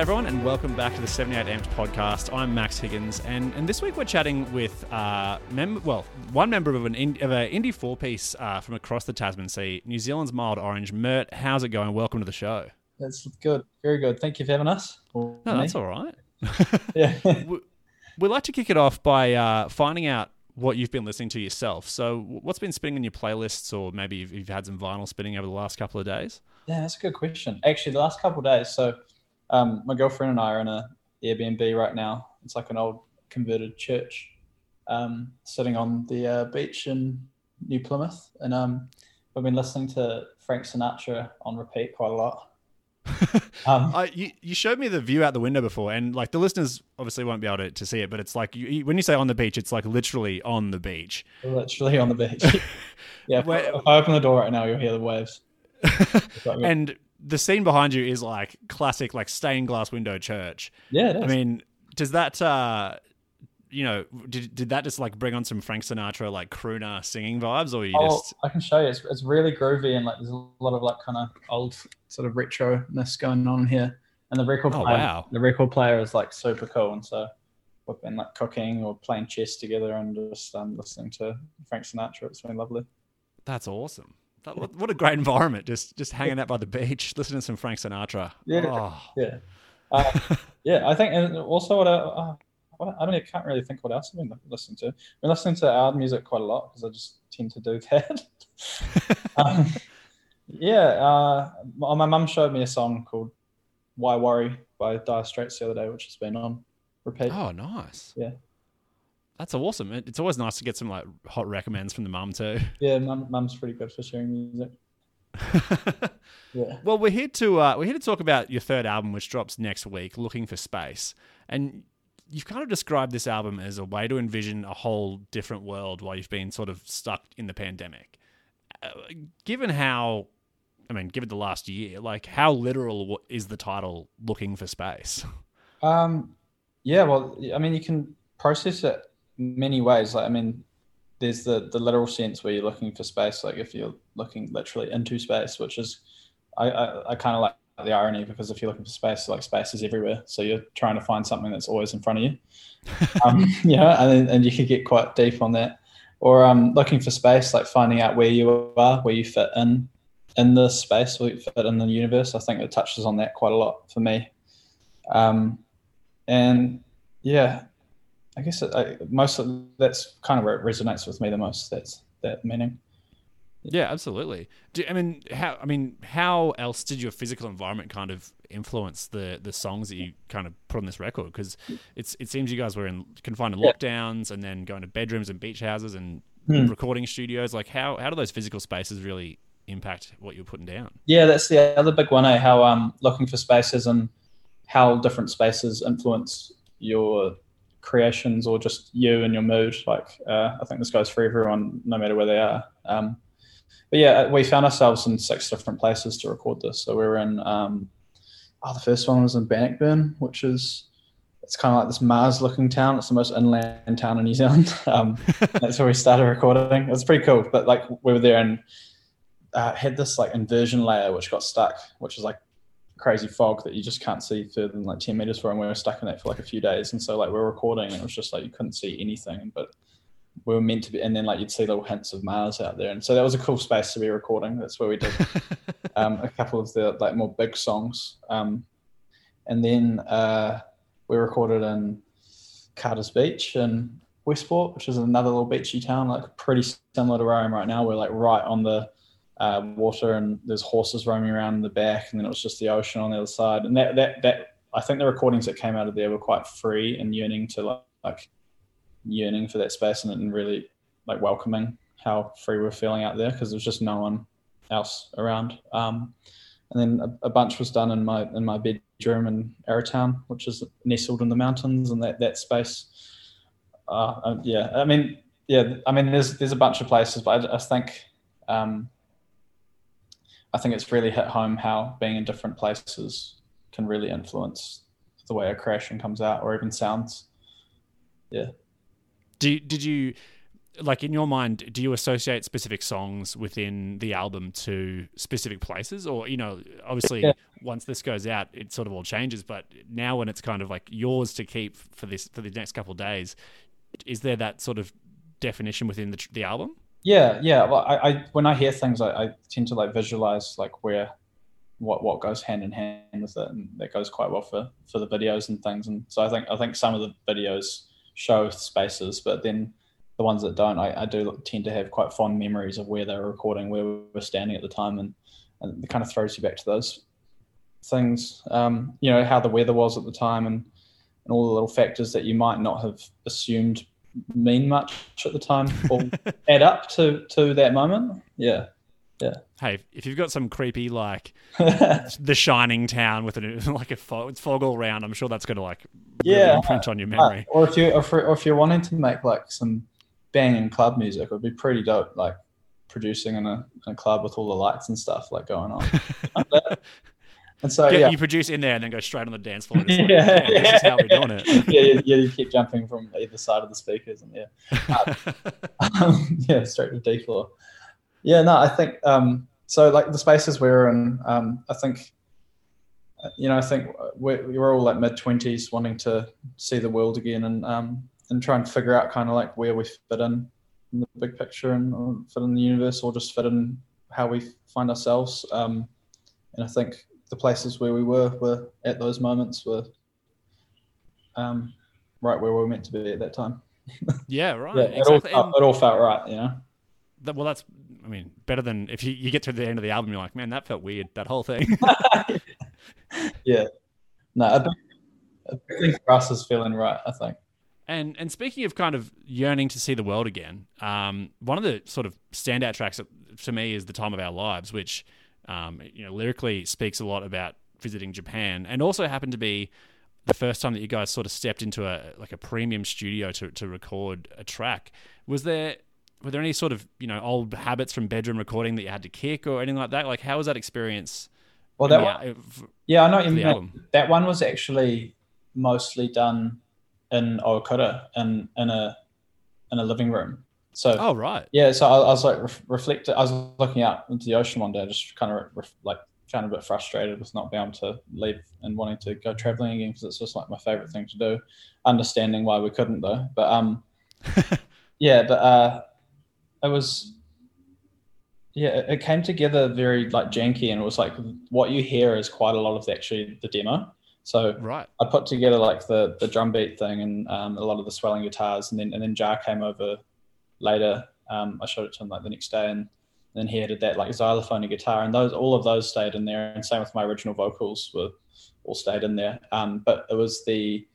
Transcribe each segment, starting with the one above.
Everyone, and welcome back to the 78 Amped podcast. I'm Max Higgins, and, and this week we're chatting with uh, mem- well, one member of an in- of an indie four piece uh, from across the Tasman Sea, New Zealand's Mild Orange. Mert, how's it going? Welcome to the show. That's good, very good. Thank you for having us. No, that's all right. Yeah. we, we'd like to kick it off by uh, finding out what you've been listening to yourself. So, what's been spinning in your playlists, or maybe you've, you've had some vinyl spinning over the last couple of days? Yeah, that's a good question. Actually, the last couple of days, so um, my girlfriend and I are in a Airbnb right now. It's like an old converted church, um, sitting on the uh, beach in New Plymouth, and um, we've been listening to Frank Sinatra on repeat quite a lot. Um, Uh, you, you showed me the view out the window before, and like the listeners obviously won't be able to, to see it, but it's like you, when you say on the beach, it's like literally on the beach. literally on the beach. yeah, if, Wait- if I open the door right now, you'll hear the waves. And the scene behind you is like classic, like stained glass window church. yeah, it is. I mean, does that, uh, you know, did, did that just like bring on some Frank Sinatra like crooner singing vibes, or you Oh, just I can show you. It's, it's really groovy and like there's a lot of like kind of old sort of retro ness going on here. And the record Oh, player, wow. the record player is like super cool. And so we've been like cooking or playing chess together and just um, listening to Frank Sinatra. It's been lovely. that's awesome. What, what a great environment! Just just hanging out by the beach, listening to some Frank Sinatra. Yeah. Oh. Yeah, uh, yeah. I think and also what I, uh, what I don't I can't really think what else I've been listening to. I've been listening to our music quite a lot because I just tend to do that. um, yeah, uh, my, my mum showed me a song called "Why Worry" by Dire Straits the other day, which has been on repeat. Oh, nice. Yeah. That's awesome. It's always nice to get some like hot recommends from the mum too. Yeah, mum, mum's pretty good for sharing music. Yeah, well, we're here to uh, we're here to talk about your third album, which drops next week, "Looking for Space," and you've kind of described this album as a way to envision a whole different world while you've been sort of stuck in the pandemic. Uh, given how, I mean, given the last year, like how literal is the title "Looking for Space"? Um, yeah, well, I mean, you can process it many ways. Like, I mean, there's the the literal sense where you're looking for space. Like, if you're looking literally into space, which is, I I, I kind of like the irony because if you're looking for space, like space is everywhere. So you're trying to find something that's always in front of you. Um, you know, and then- and you can get quite deep on that. Or um, looking for space, like finding out where you are, where you fit in in the space, where you fit in the universe. I think it touches on that quite a lot for me. Um, and yeah, I guess I, most of that's kind of where it resonates with me the most. That's that meaning. Yeah, absolutely. Do, I mean, how? I mean, how else did your physical environment kind of influence the the songs that you kind of put on this record? Because it's it seems you guys were in confined to Yeah. lockdowns and then going to bedrooms and beach houses and Hmm. recording studios. Like, how how do those physical spaces really impact what you're putting down? Yeah, that's the other big one. Eh? How um looking for spaces and how different spaces influence your creations or just you and your mood. Like uh, I think this goes for everyone, no matter where they are. Um, but yeah, we found ourselves in six different places to record this. So we were in. Um, oh, the first one was in Bannockburn, which is it's kind of like this Mars-looking town. It's the most inland town in New Zealand. Um, that's where we started recording. It was pretty cool. But like we were there and uh, had this like inversion layer which got stuck, which is like crazy fog that you just can't see further than like 10 meters. And we were stuck in that for like a few days. And so like we're recording and it was just like you couldn't see anything, but we were meant to be. And then like you'd see little hints of Mars out there. And so that was a cool space to be recording. That's where we did um, a couple of the like more big songs. Um, and then uh, we recorded in Carter's Beach and Westport, which is another little beachy town, like pretty similar to where I am right now. We're like right on the uh, water and there's horses roaming around in the back, and then it was just the ocean on the other side. And that that that I think the recordings that came out of there were quite free and yearning to like, like yearning for that space and, and really like welcoming how free we're feeling out there because there's just no one else around. Um, and then a, a bunch was done in my in my bedroom in Arrowtown, which is nestled in the mountains, and that that space. Uh, uh, yeah, I mean, yeah, I mean, there's there's a bunch of places, but I, I think, um, I think it's really hit home how being in different places can really influence the way a creation comes out or even sounds. Yeah. Do did you like in your mind? Do you associate specific songs within the album to specific places, or you know, obviously Yeah. once this goes out, it sort of all changes. But now when it's kind of like yours to keep for this for the next couple of days, is there that sort of definition within the the album? Yeah, yeah. Well, I, I when I hear things, I, I tend to like visualize like where what what goes hand in hand with it, and that goes quite well for for the videos and things. And so I think I think some of the videos show spaces, but then the ones that don't, I, I do tend to have quite fond memories of where they were recording, where we were standing at the time, and and it kind of throws you back to those things. Um, you know how the weather was at the time, and and all the little factors that you might not have assumed mean much at the time or add up to to that moment. Yeah. Yeah. Hey, if you've got some creepy like the Shining town with a like a fog, it's fog all around, I'm sure that's going to like really Yeah. imprint on your uh, memory. or if you or if, or if you're wanting to make like some banging club music, it would be pretty dope. Like producing in a, in a club with all the lights and stuff like going on. And so Yeah, yeah, You produce in there and then go straight on the dance floor. Like, Yeah, "Oh, this is how we're doing it. yeah, yeah, yeah, you keep jumping from either side of the speakers, and yeah, um, yeah, straight to D floor. Yeah, no, I think um, so. Like the spaces we're in, um, I think, uh, you know, I think we're, we're all like mid twenties, wanting to see the world again, and um, and try and figure out kind of like where we fit in in the big picture and or fit in the universe, or just fit in how we find ourselves. Um, and I think the places where we were were at those moments were um, right where we were meant to be at that time. yeah, right. Yeah, it, all exactly. felt, it all felt right, you know. that- well, that's, I mean, better than if you, you get to the end of the album, you're like, man, that felt weird, that whole thing. yeah. No, a big, a big thing for us is feeling right. I think. And and speaking of kind of yearning to see the world again, um, one of the sort of standout tracks to me is "The Time of Our Lives," which um, you know lyrically speaks a lot about visiting Japan, and also happened to be the first time that you guys sort of stepped into a like a premium studio to to record a track. Was there were there any sort of you know old habits from bedroom recording that you had to kick or anything like that? Like how was that experience? Well, that the one, al- yeah, I know what you the mean. album? That one was actually mostly done in Okura in in a in a living room. So Oh right, Yeah, so I, I was like ref, reflecting. I was looking out into the ocean one day, just kind of ref, like kind of a bit frustrated with not being able to leave and wanting to go traveling again because it's just like my favorite thing to do. Understanding why we couldn't though, but um, yeah, but uh, it was yeah, it, it came together very like janky, and it was like what you hear is quite a lot of actually the demo. So right. I put together like the the drum beat thing and um, a lot of the swelling guitars, and then and then Jar came over later. Um, I showed it to him like the next day, and then he added that like xylophone and guitar, and those all of those stayed in there, and same with my original vocals were all stayed in there. Um, but it was the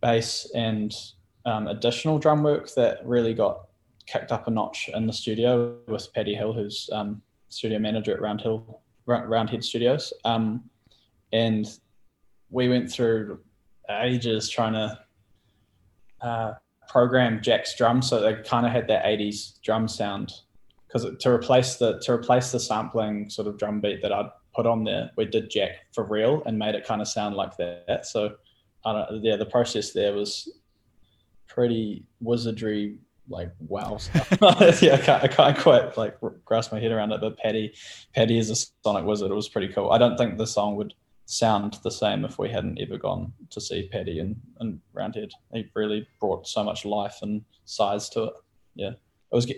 bass and um, additional drum work that really got kicked up a notch in the studio with Paddy Hill, who's um, studio manager at Round Hill Roundhead Studios, um, and we went through ages trying to uh, program Jack's drum, so they kind of had that 80s drum sound. Because to replace the to replace the sampling sort of drum beat that I'd put on there we did Jack for real and made it kind of sound like that. So I don't yeah the process there was pretty wizardry like wow stuff. Yeah I can't, I can't quite like grasp my head around it but Paddy Paddy is a sonic wizard. It was pretty cool. I don't think the song would sound the same if we hadn't ever gone to see Paddy and, and Roundhead. He really brought so much life and size to it. Yeah. It was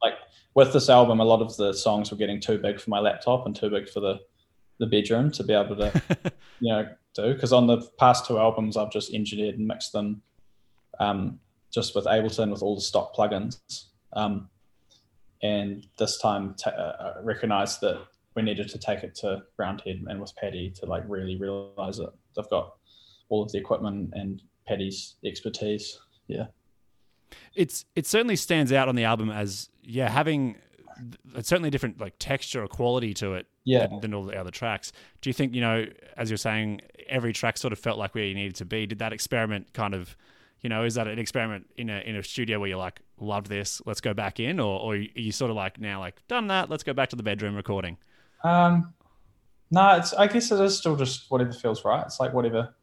like with this album, a lot of the songs were getting too big for my laptop and too big for the, the bedroom to be able to, you know, do. Because on the past two albums, I've just engineered and mixed them um, just with Ableton with all the stock plugins. Um, and this time t- uh, I recognized that we needed to take it to Roundhead and with Paddy to like really realize it. They've got all of the equipment and Paddy's expertise. Yeah. it's it certainly stands out on the album as yeah having it's certainly different like texture or quality to it Yeah. than, than all the other tracks. Do you think you know as you're saying every track sort of felt like where you needed to be? Did that experiment kind of you know is that an experiment in a in a studio where you're like loved this let's go back in or or are you sort of like now like done that let's go back to the bedroom recording? Um, no, it's. I guess it is still just whatever feels right. It's like whatever,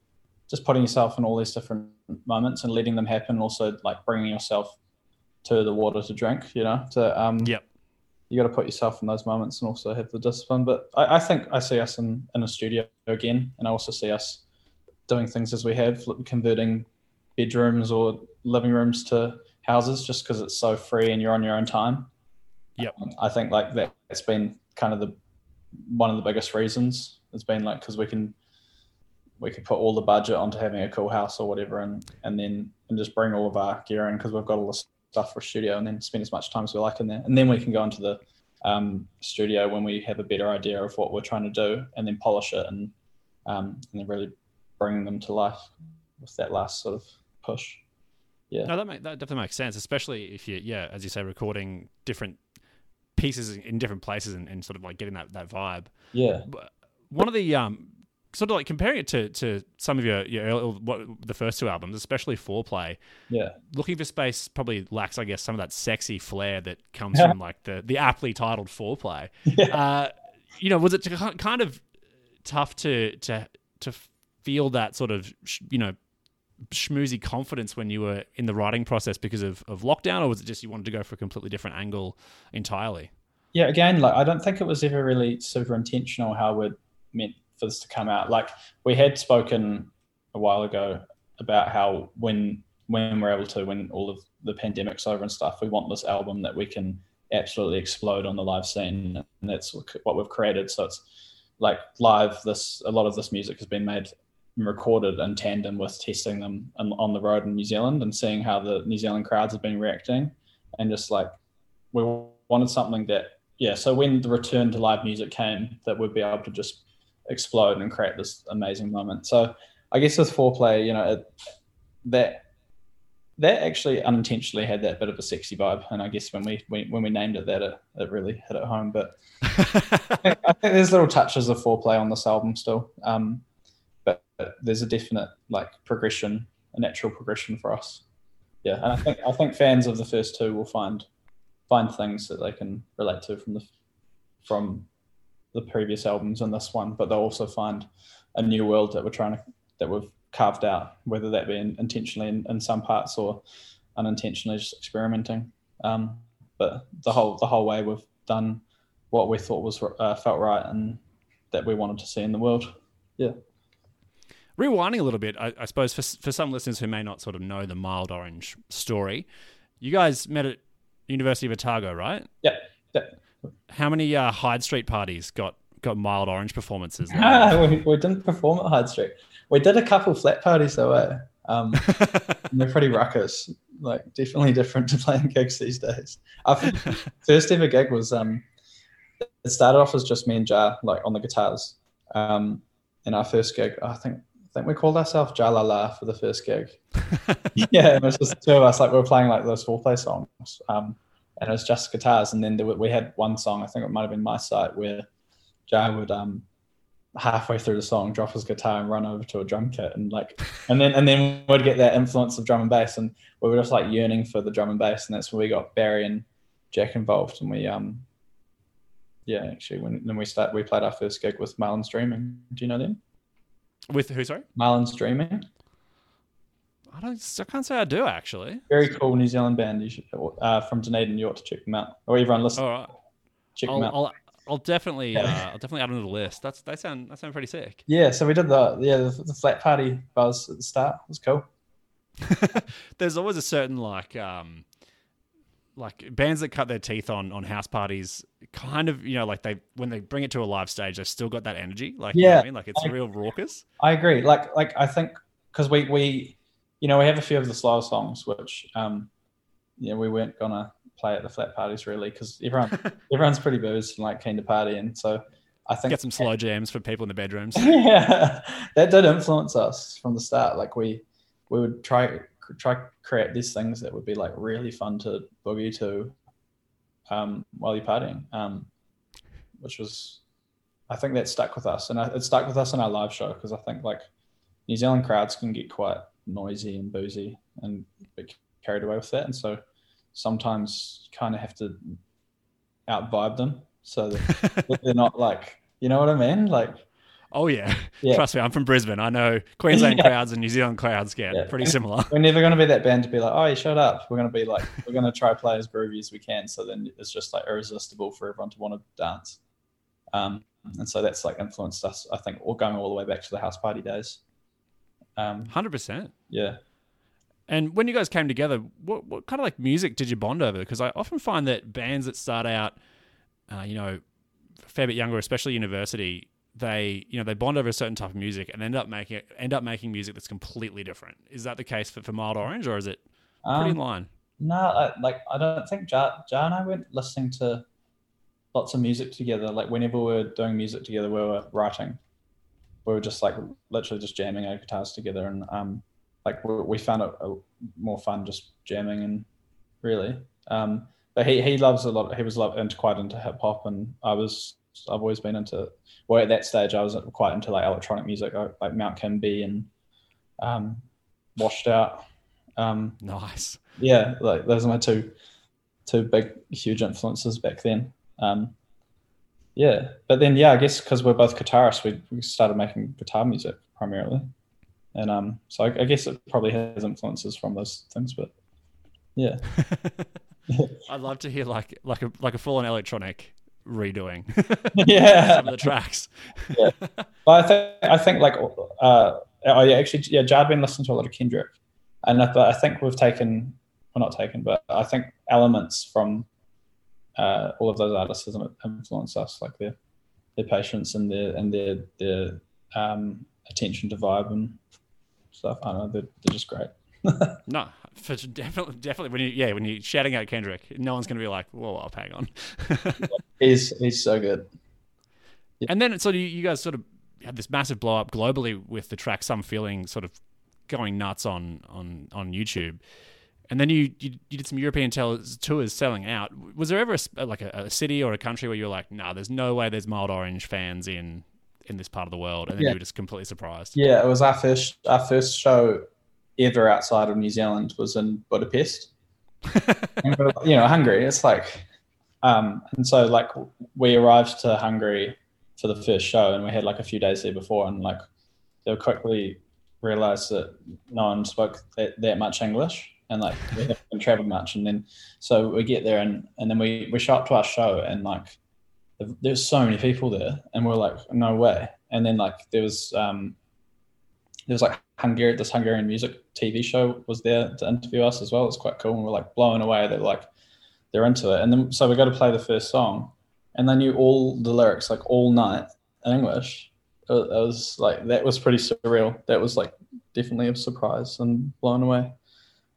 just putting yourself in all these different moments and letting them happen. Also, like bringing yourself to the water to drink. You know, to um, Yep. you got to put yourself in those moments and also have the discipline. But I, I think I see us in, in a studio again, and I also see us doing things as we have, converting bedrooms or living rooms to houses, just because it's so free and you're on your own time. Yep. Um, I think like that, it's been kind of the one of the biggest reasons. It's been like because we can we could put all the budget onto having a cool house or whatever, and and then and just bring all of our gear in because we've got all the stuff for studio, and then spend as much time as we like in there, and then we can go into the um, studio when we have a better idea of what we're trying to do, and then polish it and um, and then really bring them to life with that last sort of push. Yeah, no, that make, that definitely makes sense, especially if you yeah, as you say, recording different pieces in different places and, and sort of like getting that that vibe. Yeah, one of the um sort of like comparing it to to some of your your early, what the first two albums, especially Foreplay. Yeah, Looking for Space probably lacks, I guess, some of that sexy flair that comes from like the the aptly titled Foreplay. Yeah. Uh, you know, was it kind of tough to to to feel that sort of you know schmoozy confidence when you were in the writing process because of, of lockdown, or was it just you wanted to go for a completely different angle entirely? Yeah, again, like I don't think it was ever really super intentional how we meant for this to come out. Like we had spoken a while ago about how when when we're able to, when all of the pandemic's over and stuff, we want this album that we can absolutely explode on the live scene, and that's what we've created. So it's like live. This a lot of this music has been made recorded in tandem with testing them on the road in New Zealand and seeing how the New Zealand crowds have been reacting, and just like we wanted something that yeah. So when the return to live music came, that we'd be able to just explode and create this amazing moment. So I guess with foreplay, you know, it, that that actually unintentionally had that bit of a sexy vibe, and I guess when we, we when we named it that, it, it really hit it home. But I, think, I, think, there's little touches of foreplay on this album still, um, there's a definite like progression, a natural progression for us. Yeah, and I think I think fans of the first two will find find things that they can relate to from the from the previous albums and this one, but they'll also find a new world that we're trying to that we've carved out, whether that be intentionally in, in some parts or unintentionally just experimenting. Um, but the whole the whole way we've done what we thought was uh, felt right and that we wanted to see in the world. Yeah. Rewinding a little bit, I, I suppose for for some listeners who may not sort of know the Mild Orange story, you guys met at University of Otago, right? Yeah. How many uh, Hyde Street parties got got mild orange performances? we, we, didn't perform at Hyde Street. We did a couple flat parties though. Eh? Um, they're pretty ruckus. Like definitely different to playing gigs these days. Our first ever gig was um, it started off as just me and Jar like on the guitars. Um, and our first gig, I think think we called ourselves Jalala for the first gig. yeah, it was just two of us. Like we were playing like those four play songs. Um, and it was just guitars. And then were, we had one song, I think it might have been my site, where Jay would um, halfway through the song drop his guitar and run over to a drum kit and like, and then and then we'd get that influence of drum and bass, and we were just like yearning for the drum and bass, and that's when we got Barry and Jack involved, and we um, yeah, actually, when then we start we played our first gig with Marlin's Dreaming. Do you know them? With who? Sorry, Marlin's Dreaming. I don't. I can't say I do actually. Very cool New Zealand band. You should uh, from Dunedin. You ought to check them out, or everyone listen. All right. Check I'll, them out. I'll, I'll definitely, uh, I'll definitely add them to the list. That's they sound that sound pretty sick. Yeah. So we did the yeah the, the flat party buzz at the start. It was cool. There's always a certain like um like bands that cut their teeth on on house parties kind of you know like they when they bring it to a live stage they've still got that energy like yeah you know I mean like it's I, real raucous i agree like like i think because we we you know, we have a few of the slower songs, which, um, yeah, we weren't gonna play at the flat parties really because everyone everyone's pretty boozed and like keen to party, and so I think get some slow jams for people in the bedrooms. yeah, that did influence us from the start. Like we we would try try create these things that would be like really fun to boogie to um, while you're partying, um, which was I think that stuck with us, and it stuck with us in our live show because I think like New Zealand crowds can get quite noisy and boozy and get carried away with that. And so sometimes you kind of have to out vibe them so that they're not like, you know what I mean? Like, Oh yeah. Yeah. Trust me, I'm from Brisbane. I know Queensland Yeah. crowds and New Zealand crowds get Yeah. pretty similar. We're never going to be that band to be like, oh, you shut up. We're going to be like, we're going to try play as groovy as we can. So then it's just like irresistible for everyone to want to dance. Um, and so that's like influenced us, I think, all going all the way back to the house party days. Um, Hundred percent. yeah. And when you guys came together, what what kind of like music did you bond over? Because I often find that bands that start out, uh, you know, a fair bit younger, especially university, they you know they bond over a certain type of music and end up making end up making music that's completely different. Is that the case for, for Mild Orange, or is it pretty in Um, line? no, I, like, I don't think Jar, Jar and I went listening to lots of music together. Like, whenever we were doing music together, we were writing. We were just like literally just jamming our guitars together. And um, like, we, we found it uh, more fun just jamming and really. Um, but he, he loves a lot. He was lo- into quite into hip hop, and I was. I've always been into. Well, at that stage, I was quite into like electronic music, like Mount Kimbie and um, Washed Out. Um, Nice. yeah, like those are my two two big huge influences back then. Um, yeah, but then yeah, I guess because we're both guitarists, we, we started making guitar music primarily, and um, so I, I guess it probably has influences from those things. But yeah, I'd love to hear like like a like a full on electronic redoing yeah. some of the tracks. But I think I think like uh, oh yeah, actually yeah, Jard been listening to a lot of Kendrick, and I, th- I think we've taken well not taken, but I think elements from uh, all of those artists has influenced us, like their their patience and their and their their um, attention to vibe and stuff. I don't know, they're, they're just great. No, for definitely, definitely. When you yeah, when you're shouting out Kendrick, no one's gonna be like, "Whoa, I'll hang on." He's he's so good. and then so you, you guys sort of had this massive blow up globally with the track "Some Feeling" sort of going nuts on on on YouTube. And then you, you you did some European tel- tours selling out. Was there ever a, like a, a city or a country where you were like, "No, there's no way there's Mild Orange fans in in this part of the world," and then Yeah. you were just completely surprised? Yeah, it was our first our first show ever outside of New Zealand was in Budapest. You know, Hungary. It's like, um, and so like we arrived to Hungary for the first show, and we had like a few days there before, and like they quickly realized that no one spoke that, that much English, and like we haven't traveled much, and then so we get there, and and then we we show up to our show, and like there's so many people there, and we're like, no way, and then like there was um there was like Hungary, this Hungarian music TV show was there to interview us as well. It's quite cool, and we're like blown away that like they're into it. And then so we got to play the first song, and they knew all the lyrics like all night in English. It was, like that was pretty surreal. That was like definitely a surprise and blown away.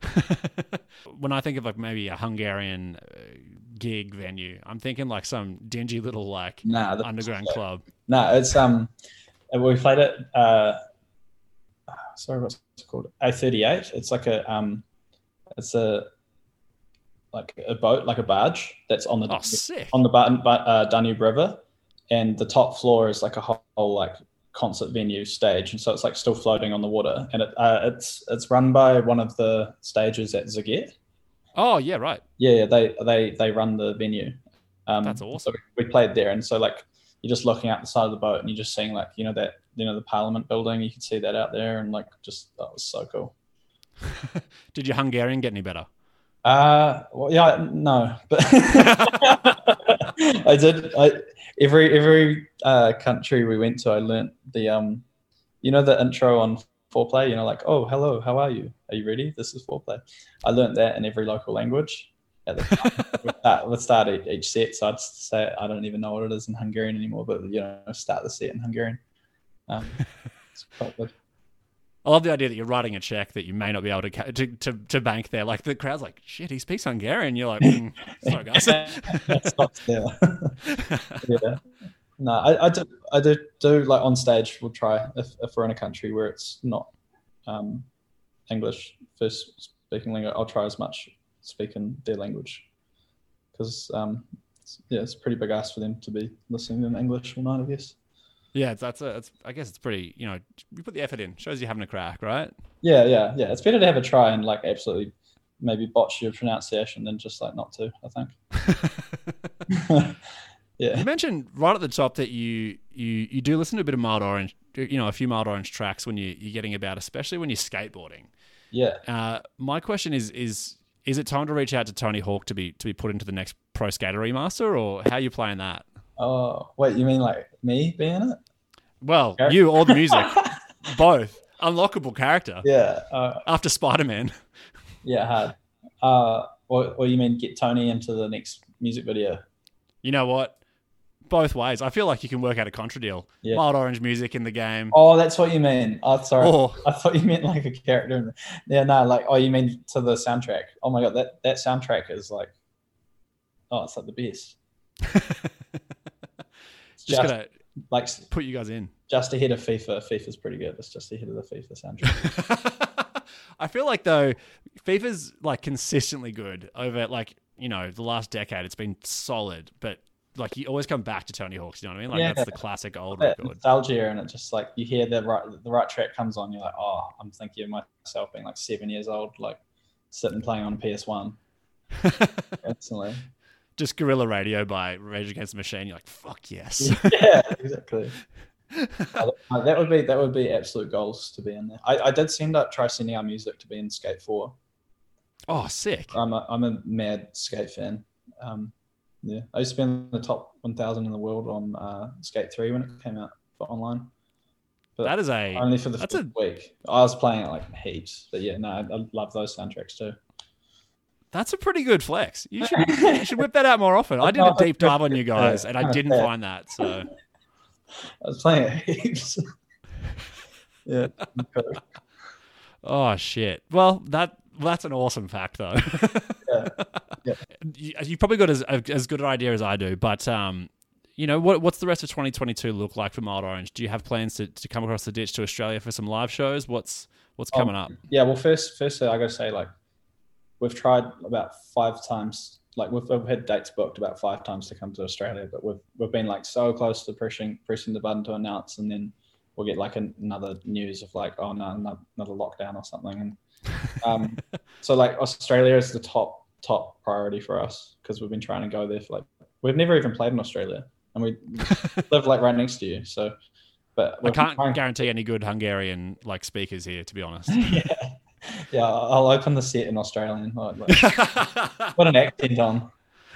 when I think of like maybe a Hungarian uh, gig venue, I'm thinking like some dingy little like Nah, underground club. No, it's um, we played it. Uh, sorry, what's it called? A thirty eight. It's like a um, it's a like a boat, like a barge that's on the Oh, on the Button, but, uh, Danube River, and the top floor is like a whole, like concert venue stage, and so it's like still floating on the water, and it uh, it's it's run by one of the stages at Sziget. Oh yeah, right. Yeah, yeah, they they they run the venue. Um, That's awesome. So we played there, and so like you're just looking out the side of the boat, and you're just seeing like you know that you know the Parliament building. You can see that out there, and like just that was so cool. Did your Hungarian get any better? Uh, well, yeah, no, but I did. I every every uh, country we went to, I learnt the um, you know, the intro on foreplay. You know, like, oh, hello, how are you? Are you ready? This is foreplay. I learnt that in every local language. At the time. We'd start, we'd start each- each set, so I'd say I don't even know what it is in Hungarian anymore, but you know, start the set in Hungarian. Um, it's quite good. I love the idea that you're writing a check that you may not be able to to, to, to bank there. Like the crowd's like, "Shit, he speaks Hungarian." You're like, mm, "Sorry, guys." That's yeah. No, I, I do I do do like on stage we'll try if, if we're in a country where it's not um, English first speaking language, I'll try as much speaking their language. Because um, yeah, it's a pretty big ask for them to be listening in English all night, I guess. Yeah, it's, that's a, it's, I guess it's pretty. You know, you put the effort in, shows you having a crack, right? Yeah, yeah, yeah. It's better to have a try and like absolutely maybe botch your pronunciation than just like not to, I think. Yeah. You mentioned right at the top that you you you do listen to a bit of Mild Orange, you know, a few Mild Orange tracks when you you're getting about, especially when you're skateboarding. Yeah. Uh, my question is is is it time to reach out to Tony Hawk to be to be put into the next Pro Skater remaster, or how are you playing that? Oh, wait, you mean like me being it? Well, Yeah. you or the music, both unlockable character Yeah. Uh, after Spider Man. yeah, hard. Uh, or, or you mean get Tony into the next music video? You know what? Both ways. I feel like you can work out a contra deal. Yeah. Mild Orange music in the game. Oh, that's what you mean. Oh, sorry. Or I thought you meant like a character. Yeah, no, like oh, you mean to the soundtrack? Oh my god, that that soundtrack is like, oh, it's like the best. Just just gonna like put you guys in. just ahead of FIFA. FIFA's pretty good. It's just ahead of the FIFA soundtrack. I feel like though FIFA's like consistently good over like you know the last decade. It's been solid, but like you always come back to Tony Hawk's. You know what I mean? Like Yeah. that's the classic old that record. nostalgia, and it just like you hear the right the right track comes on. You're like, oh, I'm thinking of myself being like seven years old, like sitting playing on PS One instantly. Just Guerrilla Radio by Rage Against the Machine. You're like, fuck yes. yeah, exactly. Uh, that would be that would be absolute goals to be in there. I, I did send up try sending our music to be in Skate Four. oh, sick. I'm a, I'm a mad skate fan. Um, yeah, I used to be in the top 1,000 in the world on uh, Skate Three when it came out for online. But That is a only for the first week. I was playing it like heaps, but yeah, no, I, I love those soundtracks too. That's a pretty good flex. You should you should whip that out more often. I did a deep dive on you guys, and I didn't find that. So I was playing it heaps. yeah, Oh shit. Well, that that's an awesome fact though. Yeah. Yeah. You, you probably got as as good an idea as I do, but um, you know what? What's the rest of 2022 look like for Mild Orange? Do you have plans to, to come across the ditch to Australia for some live shows? What's what's coming up? Yeah, well, first, first, I gotta say, like, we've tried about five times. Like, we've, we've had dates booked about five times to come to Australia, but we've we've been like so close to pressing pressing the button to announce, and then we'll get like an, another news of like, oh no, no another lockdown or something. And um, so, like, Australia is the top top priority for us because we've been trying to go there for like we've never even played in Australia, and we live like right next to you. So, but I can't trying- guarantee any good Hungarian like speakers here, to be honest. yeah, yeah. I'll open the set in Australian. what an accent on.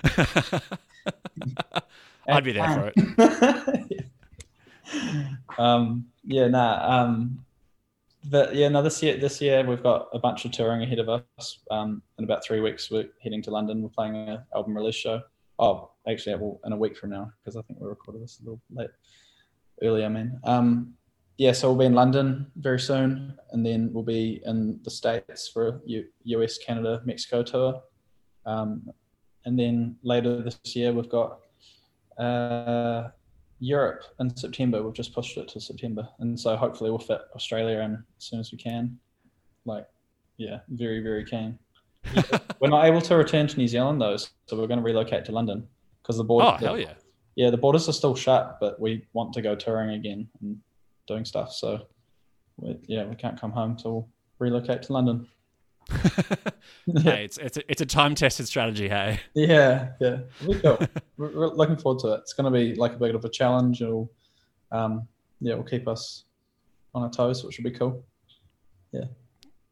I'd be there for it. um, yeah, nah. Um, but yeah, no. This year, this year we've got a bunch of touring ahead of us. Um, in about three weeks, we're heading to London. We're playing an album release show. Oh, actually, well, in a week from now, because I think we recorded this a little late, earlier. I mean, um, yeah. So we'll be in London very soon, and then we'll be in the states for a U- US, Canada, Mexico tour. Um, and then later this year, we've got uh, Europe in September. We've just pushed it to September, and so hopefully we'll fit Australia in as soon as we can. Like, yeah, very very keen. We're not able to return to New Zealand though, so we're going to relocate to London because the border. Oh hell yeah! Yeah, the borders are still shut, but we want to go touring again and doing stuff. So, we, yeah, we can't come home, we'll relocate to London. hey, it's it's a, it's a time tested strategy. Hey, Yeah, yeah, we cool. we're, we're looking forward to it. It's going to be like a bit of a challenge. It'll, um, yeah, it will keep us on our toes, which will be cool. Yeah,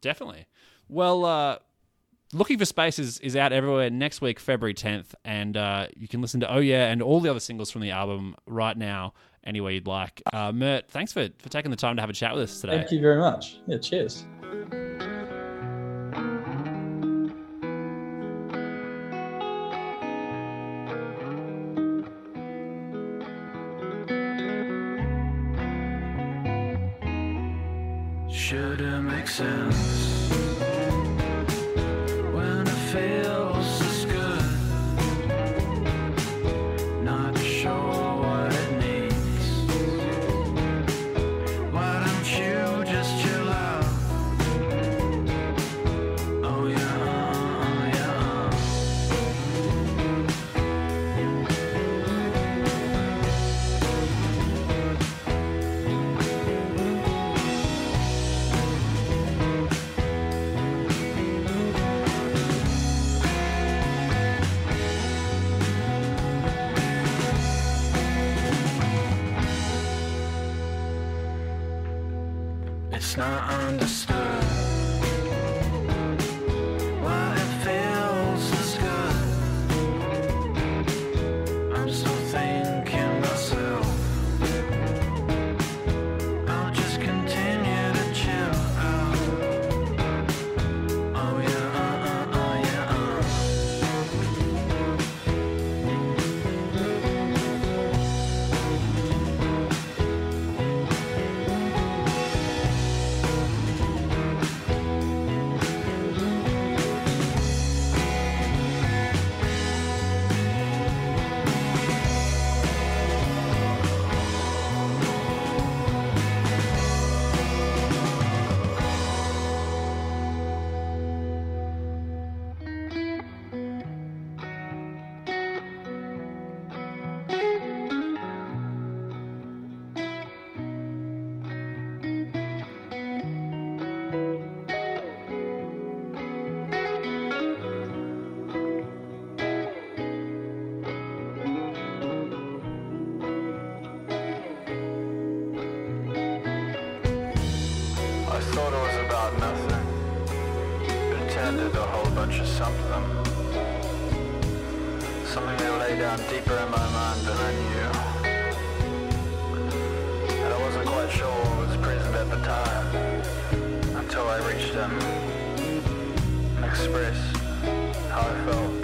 definitely. Well, uh, looking for space is, is out everywhere next week, February 10th, and uh, you can listen to Oh Yeah and all the other singles from the album right now, anywhere you'd like. Uh, Mert, thanks for for taking the time to have a chat with us today. Thank you very much. Yeah, cheers. Should it make sense whole bunch of something. Something that lay down deeper in my mind than I knew. And I wasn't quite sure what was present at the time. Until I reached him and expressed how I felt.